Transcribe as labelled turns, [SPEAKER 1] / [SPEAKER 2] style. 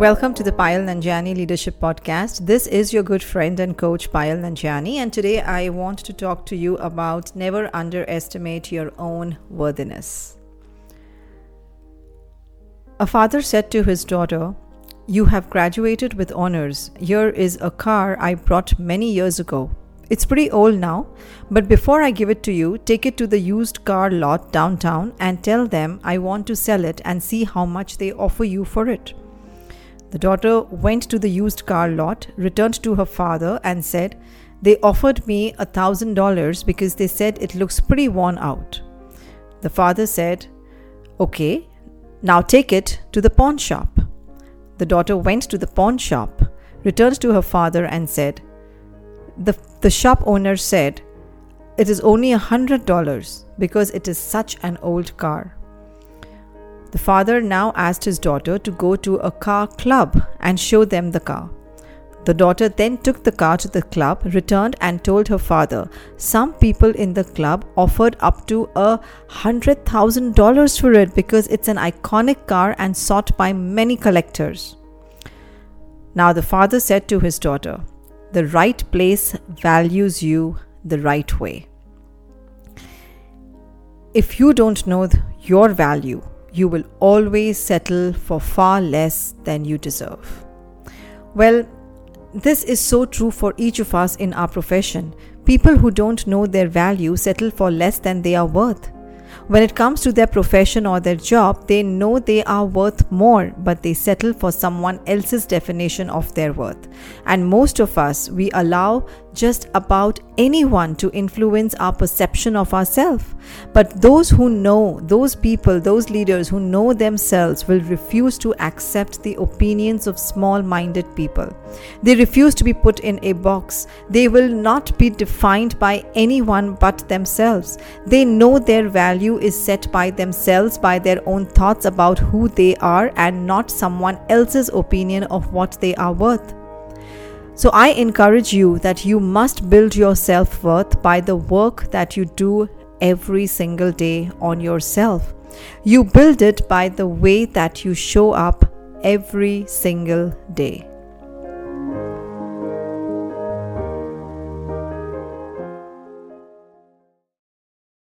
[SPEAKER 1] Welcome to the Payal Nanjiani Leadership Podcast. This is your good friend and coach Payal Nanjiani, and today I want to talk to you about never underestimate your own worthiness. A father said to his daughter, You have graduated with honors. Here is a car I brought many years ago. It's pretty old now, but before I give it to you, take it to the used car lot downtown and tell them I want to sell it and see how much they offer you for it. The daughter went to the used car lot, returned to her father, and said, They offered me a thousand dollars because they said it looks pretty worn out. The father said, Okay, now take it to the pawn shop. The daughter went to the pawn shop, returned to her father, and said, The, the shop owner said, It is only a hundred dollars because it is such an old car. The father now asked his daughter to go to a car club and show them the car. The daughter then took the car to the club, returned, and told her father some people in the club offered up to a hundred thousand dollars for it because it's an iconic car and sought by many collectors. Now the father said to his daughter, The right place values you the right way. If you don't know your value, you will always settle for far less than you deserve. Well, this is so true for each of us in our profession. People who don't know their value settle for less than they are worth. When it comes to their profession or their job, they know they are worth more, but they settle for someone else's definition of their worth. And most of us, we allow just about anyone to influence our perception of ourselves. But those who know, those people, those leaders who know themselves will refuse to accept the opinions of small minded people. They refuse to be put in a box. They will not be defined by anyone but themselves. They know their value is set by themselves, by their own thoughts about who they are, and not someone else's opinion of what they are worth. So I encourage you that you must build your self worth by the work that you do every single day on yourself. You build it by the way that you show up every single day.